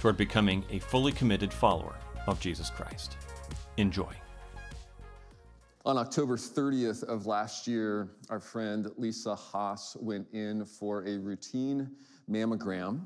toward becoming a fully committed follower of Jesus Christ. Enjoy. On October 30th of last year, our friend Lisa Haas went in for a routine mammogram,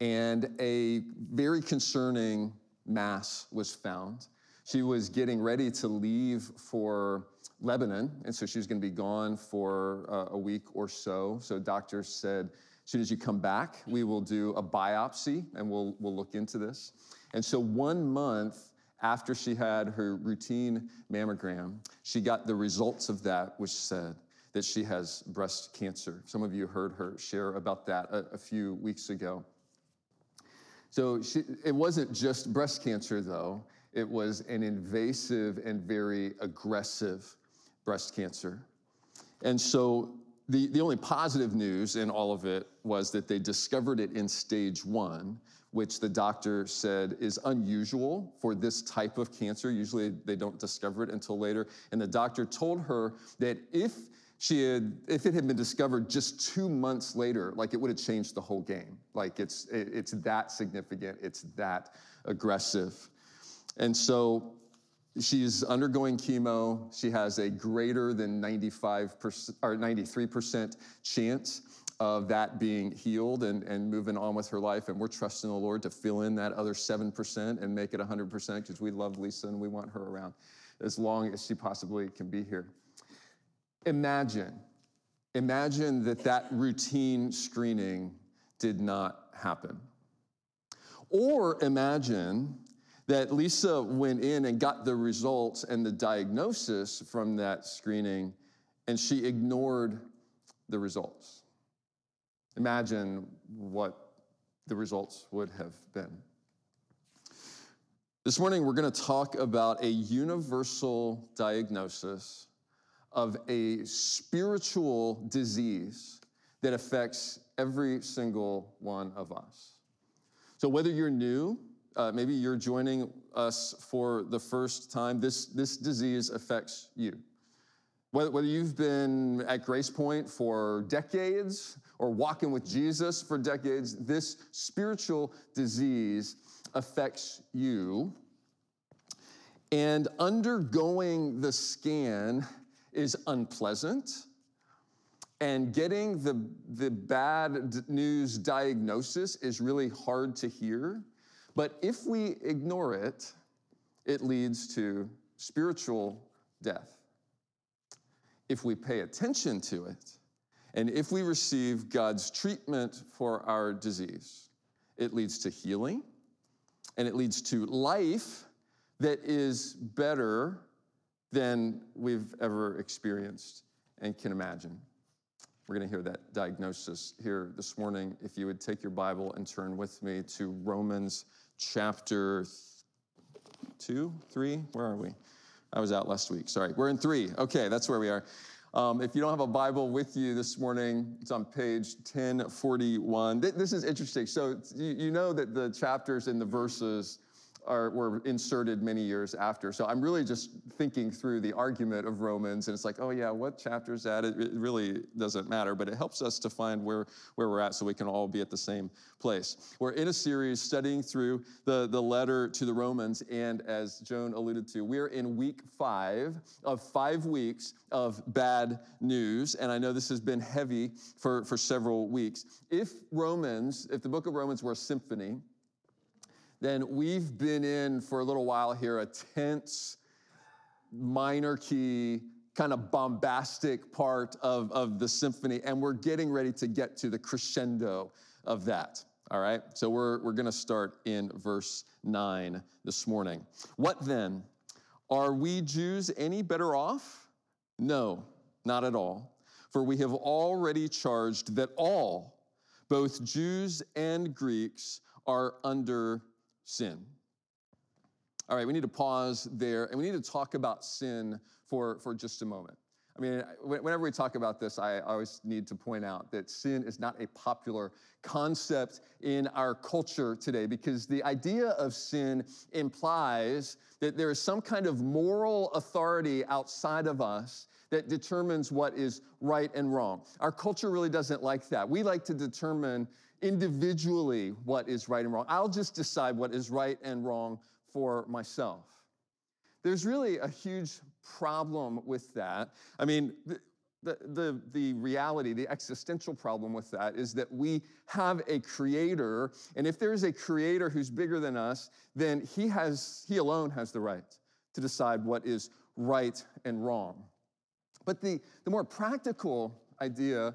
and a very concerning mass was found. She was getting ready to leave for Lebanon, and so she was going to be gone for uh, a week or so. So doctors said, soon as you come back, we will do a biopsy and we'll, we'll look into this. And so, one month after she had her routine mammogram, she got the results of that, which said that she has breast cancer. Some of you heard her share about that a, a few weeks ago. So, she, it wasn't just breast cancer, though, it was an invasive and very aggressive breast cancer. And so the, the only positive news in all of it was that they discovered it in stage one, which the doctor said is unusual for this type of cancer. Usually they don't discover it until later. And the doctor told her that if she had, if it had been discovered just two months later, like it would have changed the whole game. Like it's, it's that significant, it's that aggressive. And so She's undergoing chemo. She has a greater than 95% or 93% chance of that being healed and, and moving on with her life. And we're trusting the Lord to fill in that other 7% and make it 100% because we love Lisa and we want her around as long as she possibly can be here. Imagine, imagine that that routine screening did not happen. Or imagine that Lisa went in and got the results and the diagnosis from that screening, and she ignored the results. Imagine what the results would have been. This morning, we're going to talk about a universal diagnosis of a spiritual disease that affects every single one of us. So, whether you're new uh, maybe you're joining us for the first time, this, this disease affects you. Whether, whether you've been at Grace Point for decades or walking with Jesus for decades, this spiritual disease affects you. And undergoing the scan is unpleasant. And getting the, the bad news diagnosis is really hard to hear. But if we ignore it, it leads to spiritual death. If we pay attention to it, and if we receive God's treatment for our disease, it leads to healing and it leads to life that is better than we've ever experienced and can imagine. We're going to hear that diagnosis here this morning. If you would take your Bible and turn with me to Romans chapter two, three. Where are we? I was out last week. Sorry. We're in three. Okay, that's where we are. Um, if you don't have a Bible with you this morning, it's on page 1041. This is interesting. So you know that the chapters and the verses are, were inserted many years after. So I'm really just thinking through the argument of Romans, and it's like, oh yeah, what chapter is that? It, it really doesn't matter, but it helps us to find where, where we're at so we can all be at the same place. We're in a series studying through the, the letter to the Romans, and as Joan alluded to, we're in week five of five weeks of bad news, and I know this has been heavy for, for several weeks. If Romans, if the book of Romans were a symphony, then we've been in for a little while here a tense, minor key, kind of bombastic part of, of the symphony, and we're getting ready to get to the crescendo of that. All right, so we're, we're going to start in verse 9 this morning. What then? Are we Jews any better off? No, not at all. For we have already charged that all, both Jews and Greeks, are under sin. All right, we need to pause there and we need to talk about sin for, for just a moment. I mean, whenever we talk about this, I always need to point out that sin is not a popular concept in our culture today because the idea of sin implies that there is some kind of moral authority outside of us that determines what is right and wrong. Our culture really doesn't like that. We like to determine individually what is right and wrong. I'll just decide what is right and wrong for myself. There's really a huge problem with that. I mean, the, the, the, reality, the existential problem with that is that we have a creator, and if there's a creator who's bigger than us, then he has he alone has the right to decide what is right and wrong. But the, the more practical idea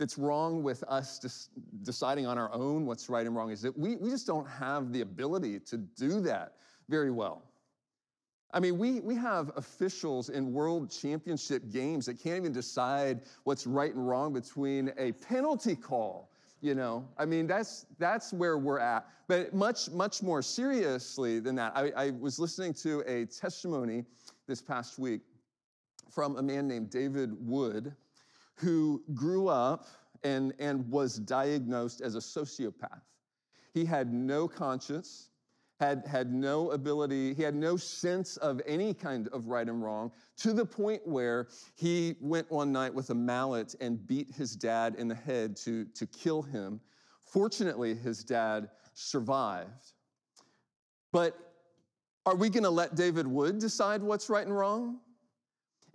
that's wrong with us just deciding on our own what's right and wrong is that we, we just don't have the ability to do that very well. I mean, we, we have officials in world championship games that can't even decide what's right and wrong between a penalty call. You know, I mean, that's, that's where we're at. But much, much more seriously than that, I, I was listening to a testimony this past week from a man named David Wood, who grew up and, and was diagnosed as a sociopath. He had no conscience, had, had no ability, he had no sense of any kind of right and wrong, to the point where he went one night with a mallet and beat his dad in the head to, to kill him. Fortunately, his dad survived. But are we going to let David Wood decide what's right and wrong?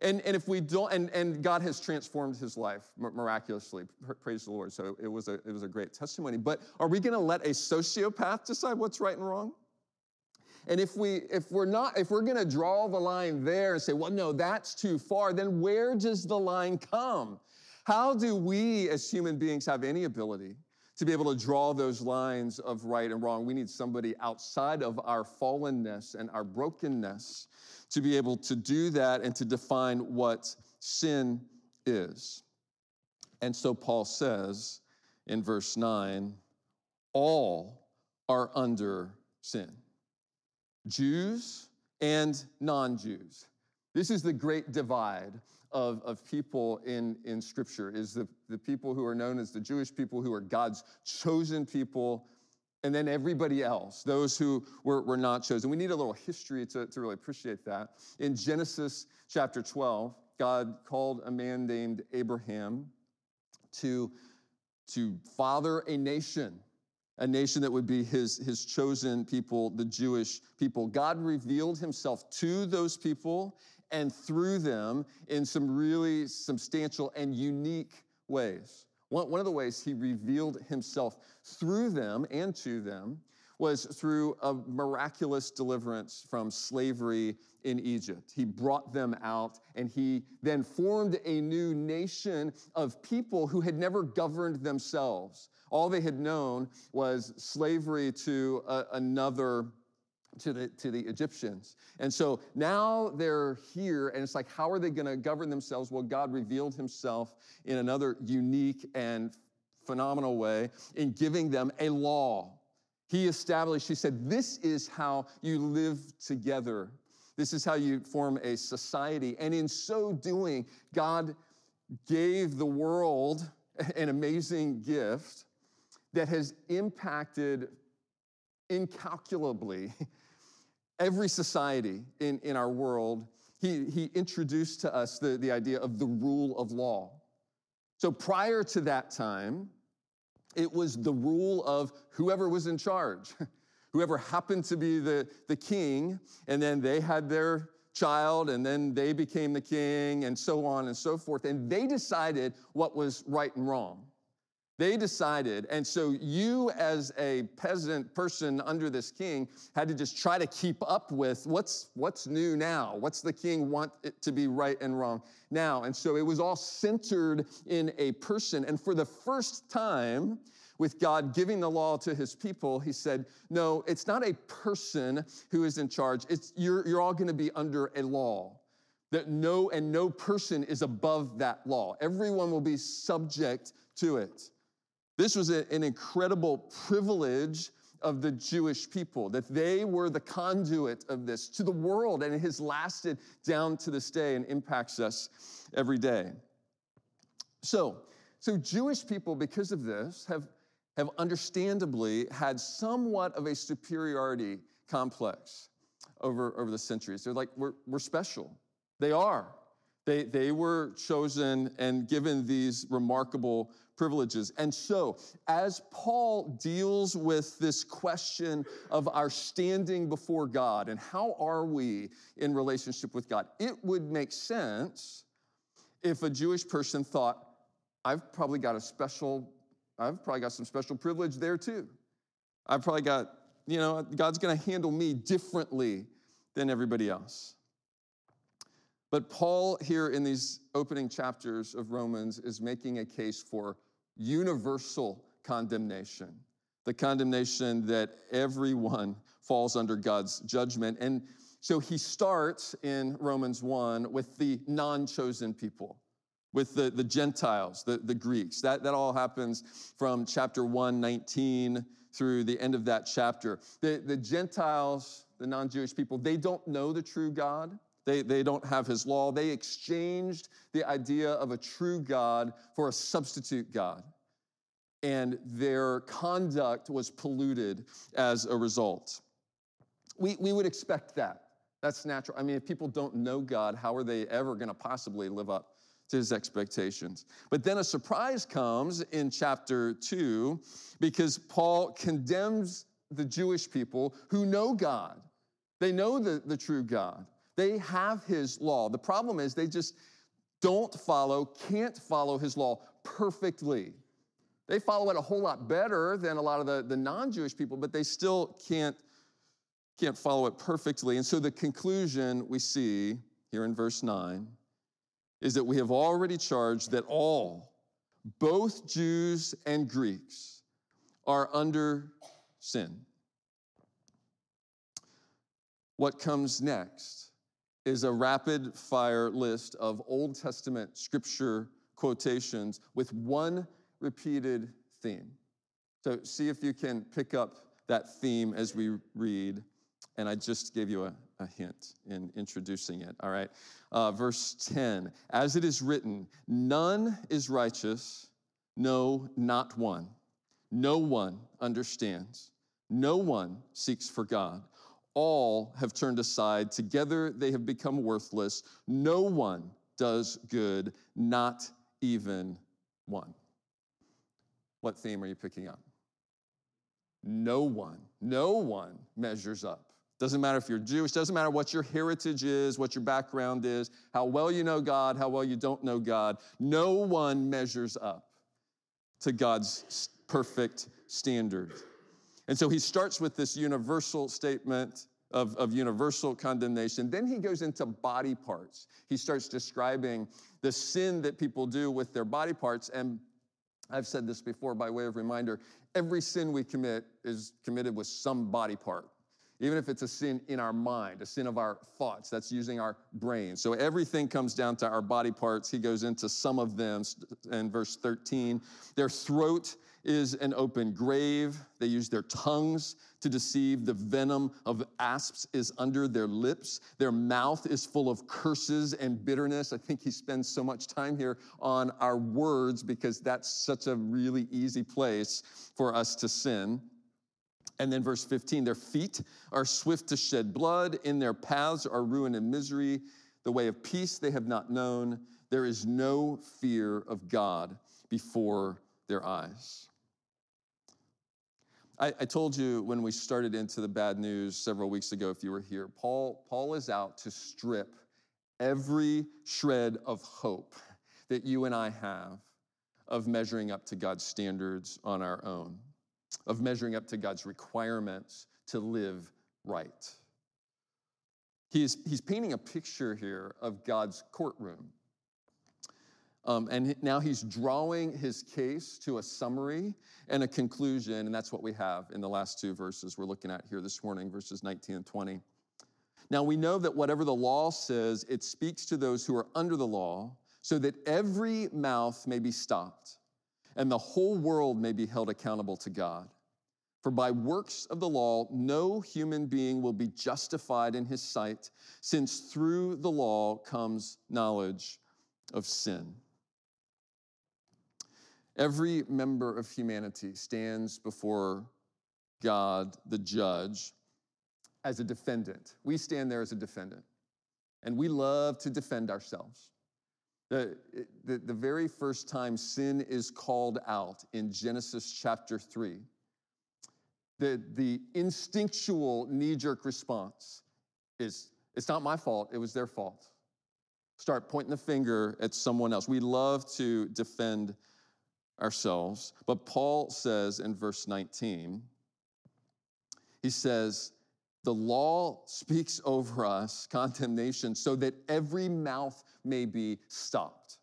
And, and if we don't, and, and God has transformed his life miraculously, praise the Lord. So it was a, it was a great testimony. But are we going to let a sociopath decide what's right and wrong? And if we if we're not if we're going to draw the line there and say, well, no, that's too far, then where does the line come? How do we as human beings have any ability to be able to draw those lines of right and wrong? We need somebody outside of our fallenness and our brokenness to be able to do that and to define what sin is. And so Paul says in verse 9, all are under sin, Jews and non Jews. This is the great divide of, of people in, in Scripture, is the, the people who are known as the Jewish people, who are God's chosen people, and then everybody else, those who were, were not chosen. We need a little history to, to really appreciate that. In Genesis chapter 12, God called a man named Abraham to, to father a nation, a nation that would be his, his chosen people, the Jewish people. God revealed himself to those people and through them in some really substantial and unique ways. One, of the ways he revealed himself through them and to them was through a miraculous deliverance from slavery in Egypt. He brought them out and he then formed a new nation of people who had never governed themselves. All they had known was slavery to a, another to the, to the Egyptians. And so now they're here, and it's like, how are they going to govern themselves? Well, God revealed himself in another unique and phenomenal way in giving them a law. He established, he said, this is how you live together. This is how you form a society. And in so doing, God gave the world an amazing gift that has impacted incalculably every society in, in our world, he, he introduced to us the, the idea of the rule of law. So prior to that time, it was the rule of whoever was in charge, whoever happened to be the, the king, and then they had their child, and then they became the king, and so on and so forth. And they decided what was right and wrong. They decided, and so you, as a peasant person under this king, had to just try to keep up with what's what's new now. What's the king want it to be right and wrong now? And so it was all centered in a person. And for the first time, with God giving the law to his people, he said, No, it's not a person who is in charge. It's you're, you're all going to be under a law. That no and no person is above that law. Everyone will be subject to it. This was an incredible privilege of the Jewish people, that they were the conduit of this to the world, and it has lasted down to this day and impacts us every day. So, so Jewish people, because of this, have, have understandably had somewhat of a superiority complex over, over the centuries. They're like, we're, we're special. They are. They, they were chosen and given these remarkable privileges. And so, as Paul deals with this question of our standing before God and how are we in relationship with God, it would make sense if a Jewish person thought, I've probably got a special, I've probably got some special privilege there too. I've probably got, you know, God's gonna handle me differently than everybody else. But Paul, here in these opening chapters of Romans, is making a case for universal condemnation, the condemnation that everyone falls under God's judgment. And so he starts in Romans 1 with the non chosen people, with the, the Gentiles, the, the Greeks. That, that all happens from chapter 1, 19 through the end of that chapter. The, the Gentiles, the non Jewish people, they don't know the true God. They, they don't have his law. They exchanged the idea of a true God for a substitute God. And their conduct was polluted as a result. We, we would expect that. That's natural. I mean, if people don't know God, how are they ever going to possibly live up to his expectations? But then a surprise comes in chapter 2 because Paul condemns the Jewish people who know God. They know the, the true God. They have his law. The problem is they just don't follow, can't follow his law perfectly. They follow it a whole lot better than a lot of the, the non Jewish people, but they still can't, can't follow it perfectly. And so the conclusion we see here in verse 9 is that we have already charged that all, both Jews and Greeks, are under sin. What comes next is a rapid fire list of Old Testament scripture quotations with one repeated theme. So see if you can pick up that theme as we read. And I just gave you a, a hint in introducing it. All right. Uh, verse 10 As it is written, none is righteous, no, not one. No one understands. No one seeks for God all have turned aside. Together they have become worthless. No one does good, not even one. What theme are you picking up? No one, no one measures up. Doesn't matter if you're Jewish, doesn't matter what your heritage is, what your background is, how well you know God, how well you don't know God. No one measures up to God's perfect standard. And so he starts with this universal statement of, of universal condemnation. Then he goes into body parts. He starts describing the sin that people do with their body parts. And I've said this before by way of reminder every sin we commit is committed with some body part. Even if it's a sin in our mind, a sin of our thoughts, that's using our brain. So everything comes down to our body parts. He goes into some of them in verse 13. Their throat is an open grave. They use their tongues to deceive. The venom of asps is under their lips. Their mouth is full of curses and bitterness. I think he spends so much time here on our words because that's such a really easy place for us to sin. And then verse 15 their feet are swift to shed blood, in their paths are ruin and misery. The way of peace they have not known. There is no fear of God before their eyes. I, I, told you when we started into the bad news several weeks ago, if you were here, Paul, Paul is out to strip every shred of hope that you and I have of measuring up to God's standards on our own, of measuring up to God's requirements to live right. He's, he's painting a picture here of God's courtroom. Um, and now he's drawing his case to a summary and a conclusion, and that's what we have in the last two verses we're looking at here this morning, verses 19 and 20. Now we know that whatever the law says, it speaks to those who are under the law, so that every mouth may be stopped and the whole world may be held accountable to God. For by works of the law, no human being will be justified in his sight, since through the law comes knowledge of sin. Every member of humanity stands before God, the judge, as a defendant. We stand there as a defendant, and we love to defend ourselves. The, the, the very first time sin is called out in Genesis chapter 3, the, the instinctual knee jerk response is it's not my fault, it was their fault. Start pointing the finger at someone else. We love to defend ourselves, but Paul says in verse 19, he says, the law speaks over us condemnation so that every mouth may be stopped.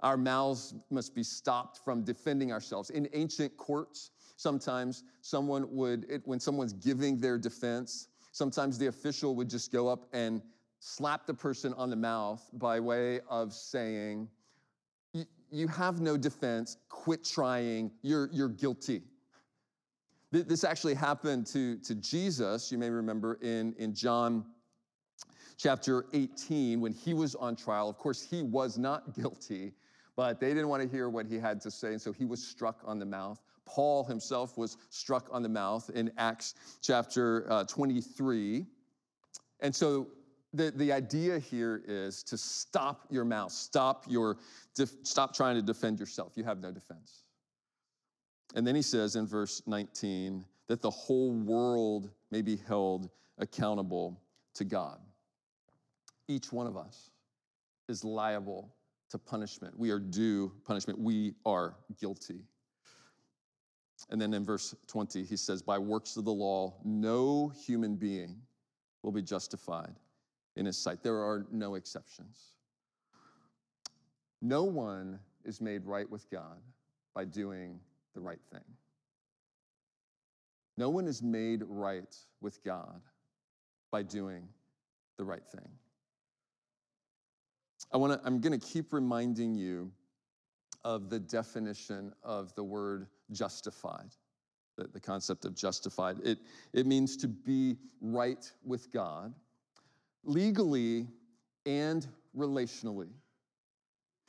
Our mouths must be stopped from defending ourselves. In ancient courts, Sometimes someone would, it, when someone's giving their defense, sometimes the official would just go up and slap the person on the mouth by way of saying, You have no defense, quit trying, you're, you're guilty. This actually happened to, to Jesus, you may remember in, in John chapter 18 when he was on trial. Of course, he was not guilty, but they didn't want to hear what he had to say, and so he was struck on the mouth. Paul himself was struck on the mouth in Acts chapter uh, 23. And so the, the idea here is to stop your mouth, stop, your, def, stop trying to defend yourself. You have no defense. And then he says in verse 19 that the whole world may be held accountable to God. Each one of us is liable to punishment. We are due punishment. We are guilty. And then in verse 20, he says, By works of the law, no human being will be justified in his sight. There are no exceptions. No one is made right with God by doing the right thing. No one is made right with God by doing the right thing. I want to I'm going to keep reminding you of the definition of the word justified, the, the concept of justified. It, it means to be right with God, legally and relationally.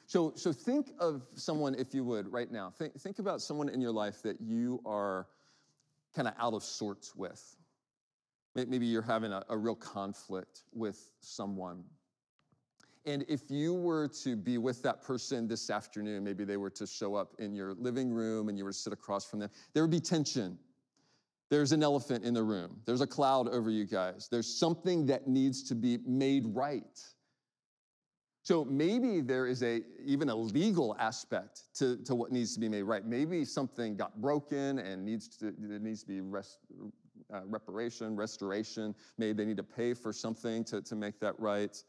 So, so think of someone, if you would, right now. Think, think about someone in your life that you are kind of out of sorts with. Maybe you're having a, a real conflict with someone. And if you were to be with that person this afternoon, maybe they were to show up in your living room and you were to sit across from them, there would be tension. There's an elephant in the room. There's a cloud over you guys. There's something that needs to be made right. So maybe there is a even a legal aspect to, to what needs to be made right. Maybe something got broken and needs to it needs to be rest, uh, reparation, restoration. Maybe they need to pay for something to, to make that right.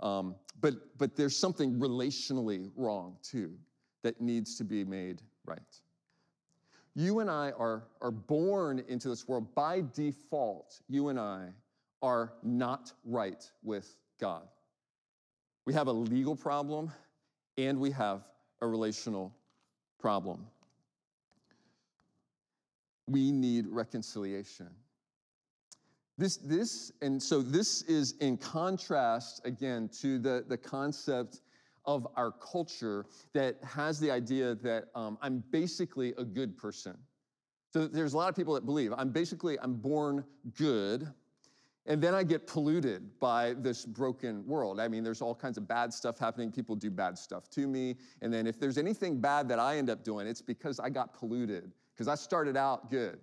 Um, but, but there's something relationally wrong too that needs to be made right. You and I are, are born into this world by default. You and I are not right with God. We have a legal problem and we have a relational problem. We need reconciliation. This, this, and so this is in contrast again to the, the concept of our culture that has the idea that um, I'm basically a good person. So there's a lot of people that believe I'm basically I'm born good, and then I get polluted by this broken world. I mean, there's all kinds of bad stuff happening. People do bad stuff to me, and then if there's anything bad that I end up doing, it's because I got polluted because I started out good.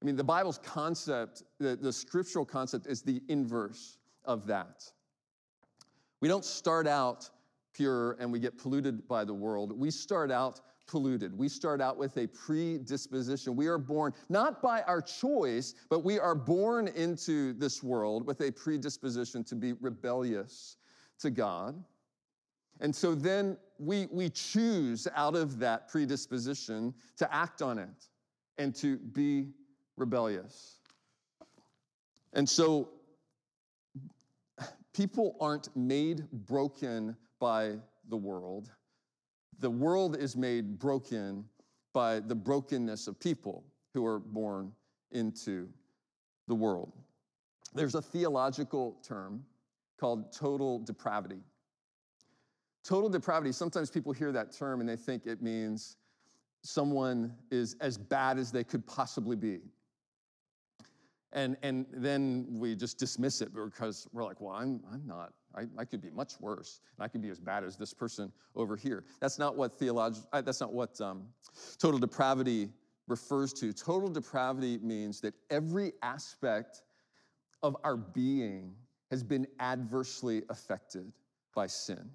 I mean, the Bible's concept, the, the scriptural concept, is the inverse of that. We don't start out pure and we get polluted by the world. We start out polluted. We start out with a predisposition. We are born not by our choice, but we are born into this world with a predisposition to be rebellious to God. And so then we, we choose out of that predisposition to act on it and to be rebellious. And so people aren't made broken by the world. The world is made broken by the brokenness of people. who are born into the world. There's a theological term called total depravity. Total depravity, sometimes people hear that term and they think it means someone is as bad as they could possibly be. And, and then we just dismiss it because we're like, well, I'm, I'm not, I, I could be much worse. And I could be as bad as this person over here. That's not what theological, uh, that's not what um, total depravity refers to. Total depravity means that every aspect of our being has been adversely affected by sin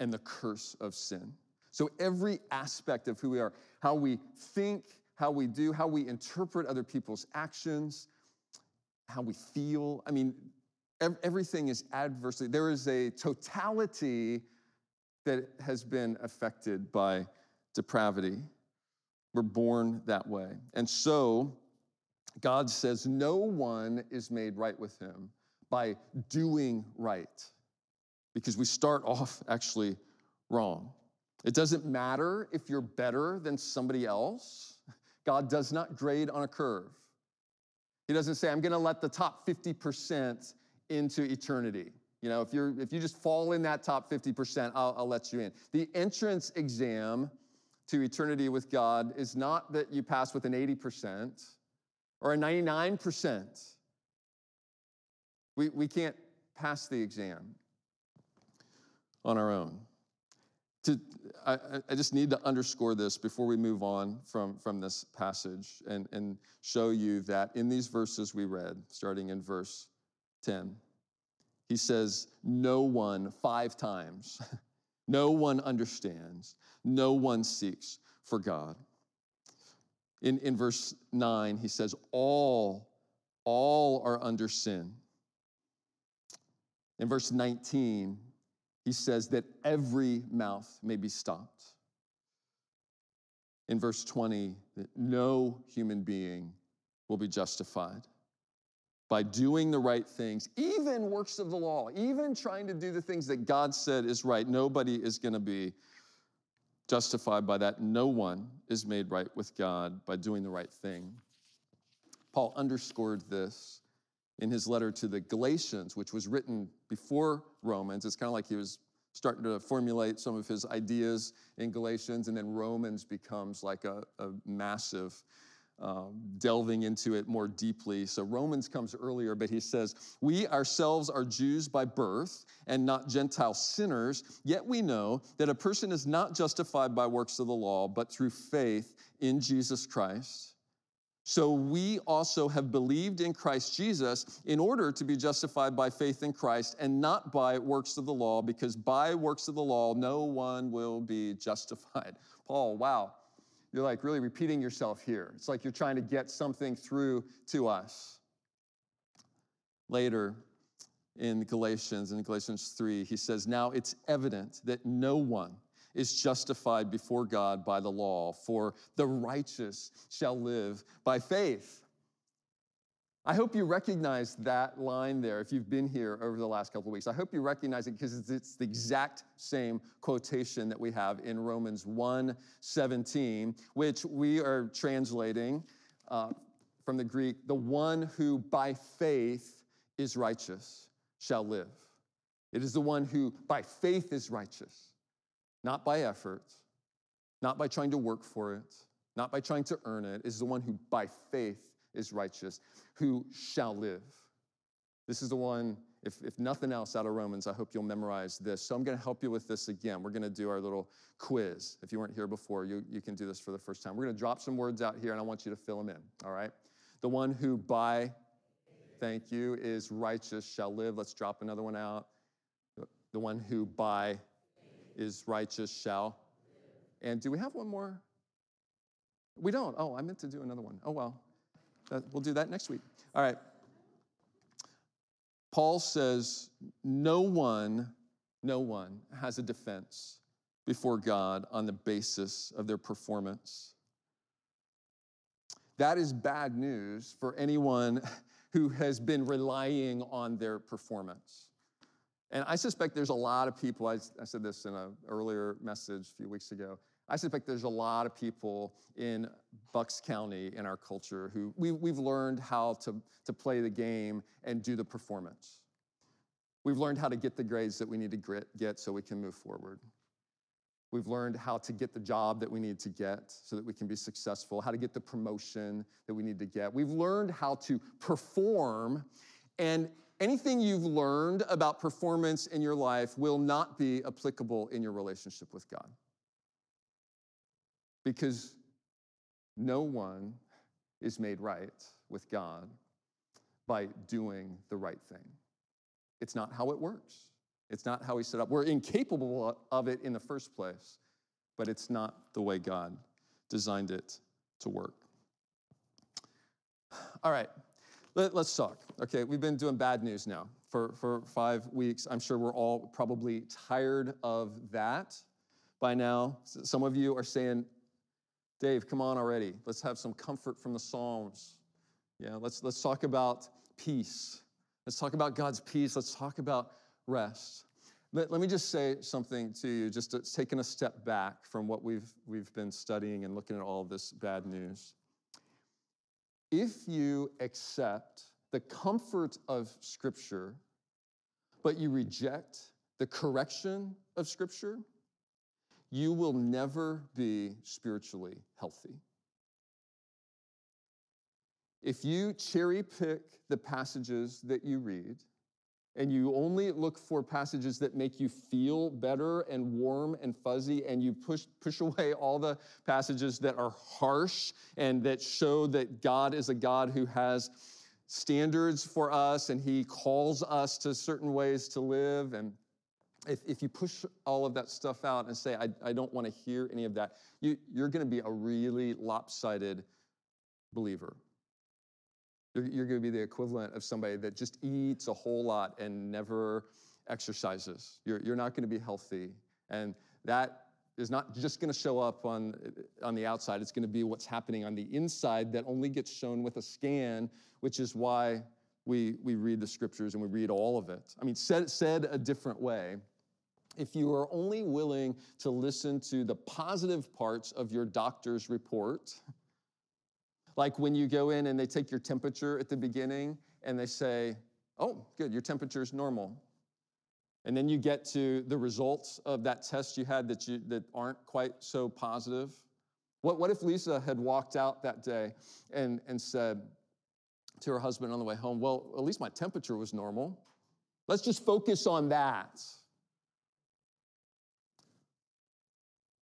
and the curse of sin. So every aspect of who we are, how we think, how we do, how we interpret other people's actions, how we feel, I mean, everything is adversely. There is a totality that has been affected by depravity. We're born that way. And so God says no one is made right with him by doing right because we start off actually wrong. It doesn't matter if you're better than somebody else. God does not grade on a curve. He doesn't say, I'm going to let the top 50% into eternity. You know, if, you're, if you just fall in that top 50%, I'll, I'll let you in. The entrance exam to eternity with God is not that you pass with an 80% or a 99%. We, we can't pass the exam on our own. To, I, I just need to underscore this before we move on from, from this passage and, and show you that in these verses we read, starting in verse 10, he says, No one, five times, no one understands, no one seeks for God. In, in verse 9, he says, All, all are under sin. In verse 19, he says that every mouth may be stopped. In verse 20, that no human being will be justified by doing the right things, even works of the law, even trying to do the things that God said is right. Nobody is going to be justified by that. No one is made right with God by doing the right thing. Paul underscored this in his letter to the Galatians, which was written before Romans. It's kind of like he was starting to formulate some of his ideas in Galatians, and then Romans becomes like a, a massive um, delving into it more deeply. So Romans comes earlier, but he says, We ourselves are Jews by birth and not Gentile sinners, yet we know that a person is not justified by works of the law, but through faith in Jesus Christ. So we also have believed in Christ Jesus in order to be justified by faith in Christ and not by works of the law, because by works of the law, no one will be justified. Paul, wow, you're like really repeating yourself here. It's like you're trying to get something through to us. Later in Galatians, in Galatians 3, he says, Now it's evident that no one is justified before God by the law, for the righteous shall live by faith. I hope you recognize that line there if you've been here over the last couple of weeks. I hope you recognize it because it's the exact same quotation that we have in Romans 1 17, which we are translating uh, from the Greek the one who by faith is righteous shall live. It is the one who by faith is righteous not by effort, not by trying to work for it, not by trying to earn it, is the one who by faith is righteous, who shall live. This is the one, if, if nothing else out of Romans, I hope you'll memorize this. So I'm going to help you with this again. We're going to do our little quiz. If you weren't here before, you, you can do this for the first time. We're going to drop some words out here, and I want you to fill them in, all right? The one who by, thank you, is righteous shall live. Let's drop another one out. The one who by is righteous shall. And do we have one more? We don't. Oh, I meant to do another one. Oh, well. That, we'll do that next week. All right. Paul says, no one, no one has a defense before God on the basis of their performance. That is bad news for anyone who has been relying on their performance. And I suspect there's a lot of people, I, I said this in an earlier message a few weeks ago. I suspect there's a lot of people in Bucks County in our culture who we, we've learned how to, to play the game and do the performance. We've learned how to get the grades that we need to get so we can move forward. We've learned how to get the job that we need to get so that we can be successful, how to get the promotion that we need to get. We've learned how to perform, and anything you've learned about performance in your life will not be applicable in your relationship with God. Because no one is made right with God by doing the right thing. It's not how it works. It's not how He set up. We're incapable of it in the first place, but it's not the way God designed it to work. All right, let, us talk. Okay, we've been doing bad news now for, for five weeks. I'm sure we're all probably tired of that by now. Some of you are saying, Dave, come on already. Let's have some comfort from the Psalms. Yeah, let's, let's talk about peace. Let's talk about God's peace. Let's talk about rest. Let, let me just say something to you, just to, taking a step back from what we've, we've been studying and looking at all this bad news. If you accept the comfort of Scripture, but you reject the correction of Scripture, you will never be spiritually healthy. If you cherry pick the passages that you read, and you only look for passages that make you feel better and warm and fuzzy, and you push, push away all the passages that are harsh and that show that God is a God who has standards for us and he calls us to certain ways to live. And if, if you push all of that stuff out and say, I, I don't want to hear any of that, you, you're going to be a really lopsided believer. You're, you're going to be the equivalent of somebody that just eats a whole lot and never exercises. You're, you're not going to be healthy. And that is not just going to show up on, on the outside, it's going to be what's happening on the inside that only gets shown with a scan, which is why we, we read the scriptures and we read all of it. I mean, said, said a different way, if you are only willing to listen to the positive parts of your doctor's report, like when you go in and they take your temperature at the beginning and they say, oh, good, your temperature is normal. And then you get to the results of that test you had that, you, that aren't quite so positive. What, what if Lisa had walked out that day and, and said to her husband on the way home, Well, at least my temperature was normal. Let's just focus on that.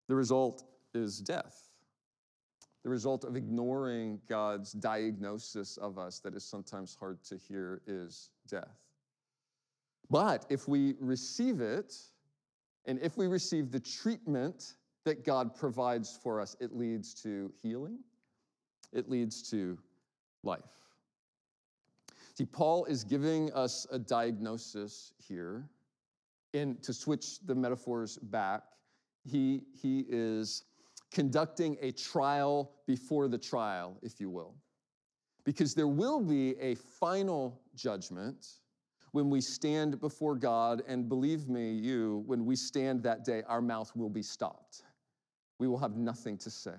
The result is death the result of ignoring God's diagnosis of us that is sometimes hard to hear is death. But if we receive it, and if we receive the treatment that God provides for us, it leads to healing, it leads to life. See, Paul is giving us a diagnosis here. And to switch the metaphors back, he, he is conducting a trial before the trial, if you will. Because there will be a final judgment when we stand before God, and believe me, you, when we stand that day, our mouth will be stopped. We will have nothing to say.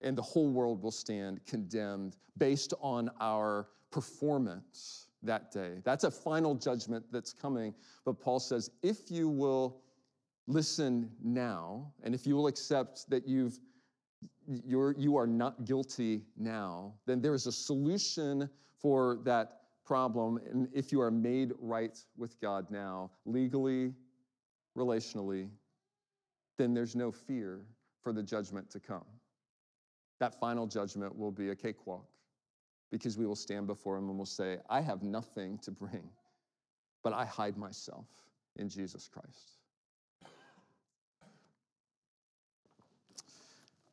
And the whole world will stand condemned based on our performance that day. That's a final judgment that's coming. But Paul says, if you will listen now, and if you will accept that you've you're, you are not guilty now, then there is a solution for that problem. And if you are made right with God now, legally, relationally, then there's no fear for the judgment to come. That final judgment will be a cakewalk because we will stand before Him and will say, I have nothing to bring, but I hide myself in Jesus Christ.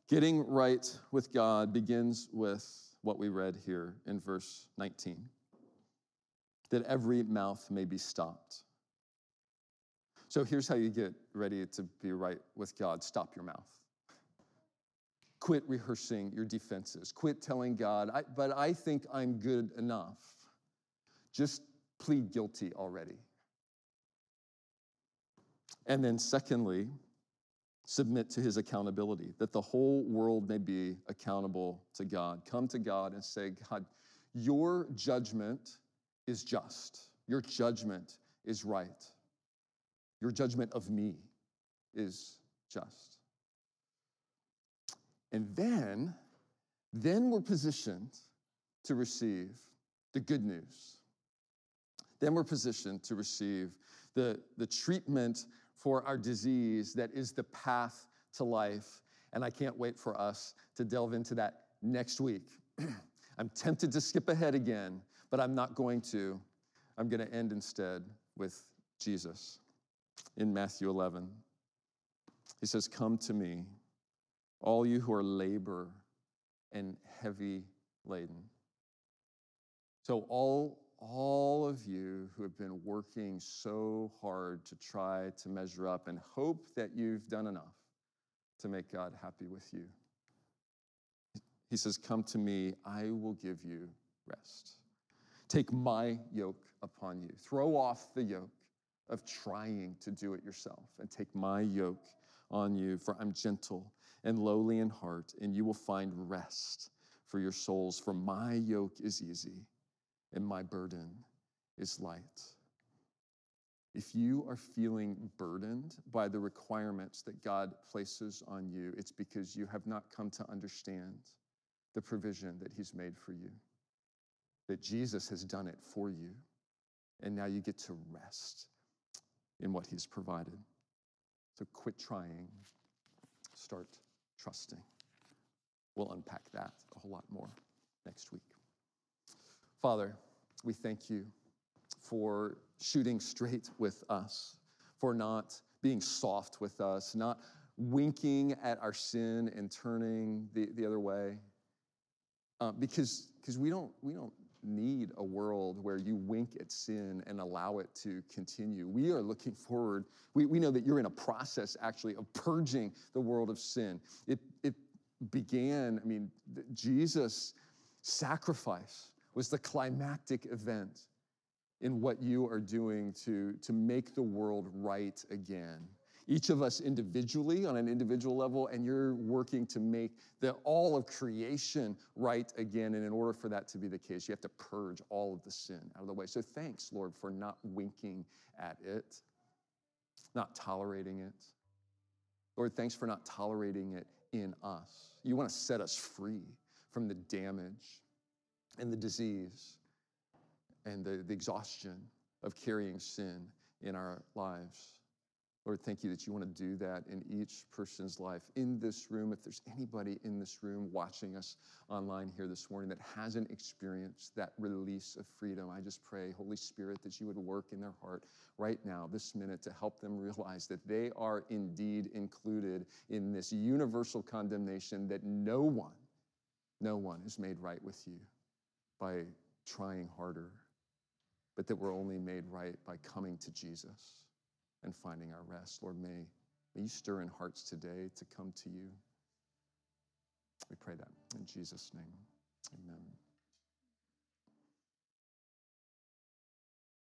Getting right with God begins with what we read here in verse 19 that every mouth may be stopped. So here's how you get ready to be right with God stop your mouth. Quit rehearsing your defenses. Quit telling God, I, but I think I'm good enough. Just plead guilty already. And then, secondly, Submit to his accountability, that the whole world may be accountable to God. Come to God and say, God, your judgment is just. Your judgment is right. Your judgment of me is just. And then, then we're positioned to receive the good news. Then we're positioned to receive the, the treatment for our disease that is the path to life. And I can't wait for us to delve into that next week. I'm tempted to skip ahead again, but I'm not going to. I'm going to end instead with Jesus in Matthew 11. He says, Come to me, all you who are labor and heavy laden. So, all, all of you who have been working so hard to try to measure up and hope that you've done enough to make God happy with you. He says, Come to me, I will give you rest. Take my yoke upon you. Throw off the yoke of trying to do it yourself and take my yoke on you, for I'm gentle and lowly in heart, and you will find rest for your souls. For my yoke is easy and my burden is light. If you are feeling burdened by the requirements that God places on you, it's because you have not come to understand the provision that He's made for you, that Jesus has done it for you, and now you get to rest in what He's provided. So quit trying, start trusting. We'll unpack that a whole lot more next week. Father, we thank you for shooting straight with us, for not being soft with us, not winking at our sin and turning the, the other way. Uh, because because we don't we don't need a world where you wink at sin and allow it to continue. We are looking forward. We, we know that you're in a process actually of purging the world of sin. It, it began, I mean, Jesus' sacrifice was the climactic event in what you are doing to, to make the world right again each of us individually on an individual level, and you're working to make the, all of creation right again. And in order for that to be the case, you have to purge all of the sin out of the way. So thanks, Lord, for not winking at it, not tolerating it. Lord, thanks for not tolerating it in us. You want to set us free from the damage and the disease and the, the exhaustion of carrying sin in our lives. Lord, thank you that you want to do that in each person's life in this room. If there's anybody in this room watching us online here this morning that hasn't experienced that release of freedom, I just pray, Holy Spirit, that you would work in their heart right now, this minute, to help them realize that they are indeed included in this universal condemnation that no one, no one is made right with you by trying harder, but that we're only made right by coming to Jesus and finding our rest. Lord, may, may you stir in hearts today to come to you. We pray that in Jesus' name. Amen.